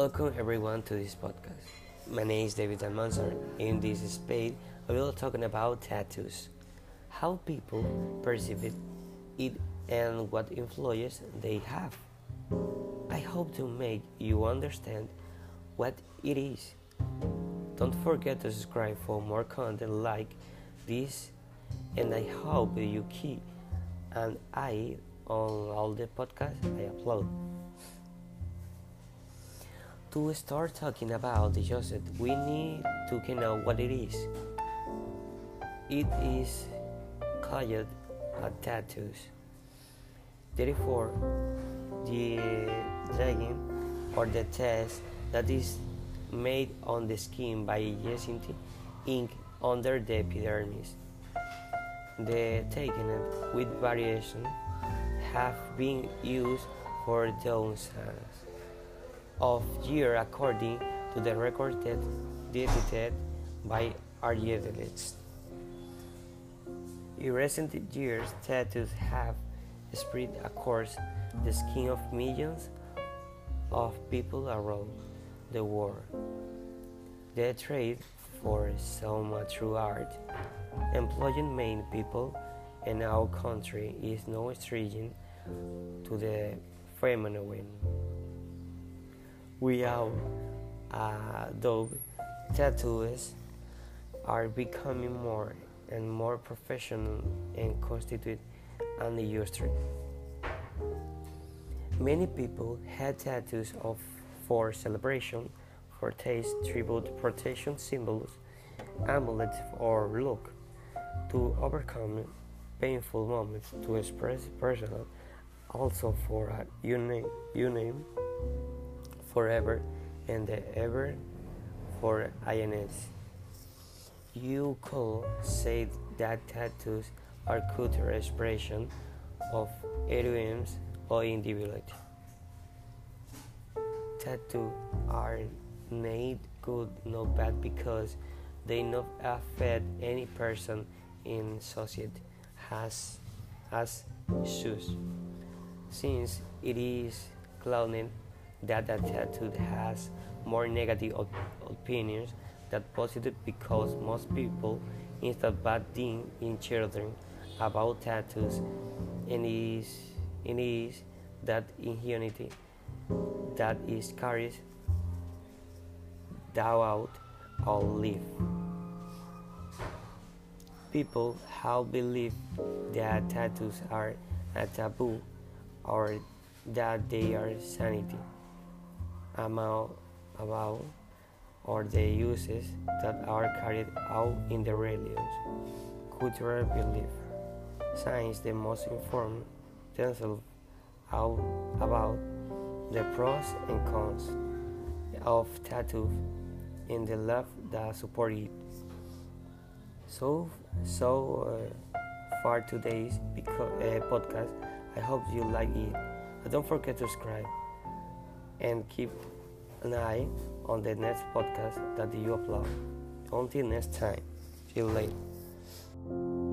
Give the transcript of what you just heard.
Welcome everyone to this podcast. My name is David Almanzar. In this space, I will talking about tattoos, how people perceive it, it and what influence they have. I hope to make you understand what it is. Don't forget to subscribe for more content like this, and I hope you keep an eye on all the podcasts I upload. To start talking about the Joseph, we need to know what it is. It is called a tattoos. Therefore, the dragging or the test that is made on the skin by using ink under the epidermis. The technique with variation have been used for thousands of year according to the record dated by archaeologists. In recent years, tattoos have spread across the skin of millions of people around the world. The trade for so much true art, employing many people in our country is no stranger to the phenomenon. We all, uh, though tattoos are becoming more and more professional and constitute an industry. Many people had tattoos of for celebration, for taste, tribute, protection symbols, amulets, or look to overcome painful moments, to express personal, also for a you name forever and ever for INS. You could say that tattoos are cultural expression of heroism or individuality. Tattoos are made good, not bad, because they not affect any person in society has as shoes. Since it is clouded that a tattoo has more negative op- opinions than positive because most people instead bad thing in children about tattoos and is it is that inhumanity that is carried out or live. People have believed that tattoos are a taboo or that they are sanity about, about or the uses that are carried out in the religions, cultural belief. Science the most informed themselves out about the pros and cons of tattoo in the love that support it. So, so uh, far today's uh, podcast. I hope you like it. Don't forget to subscribe and keep an eye on the next podcast that you upload. Until next time, see you later.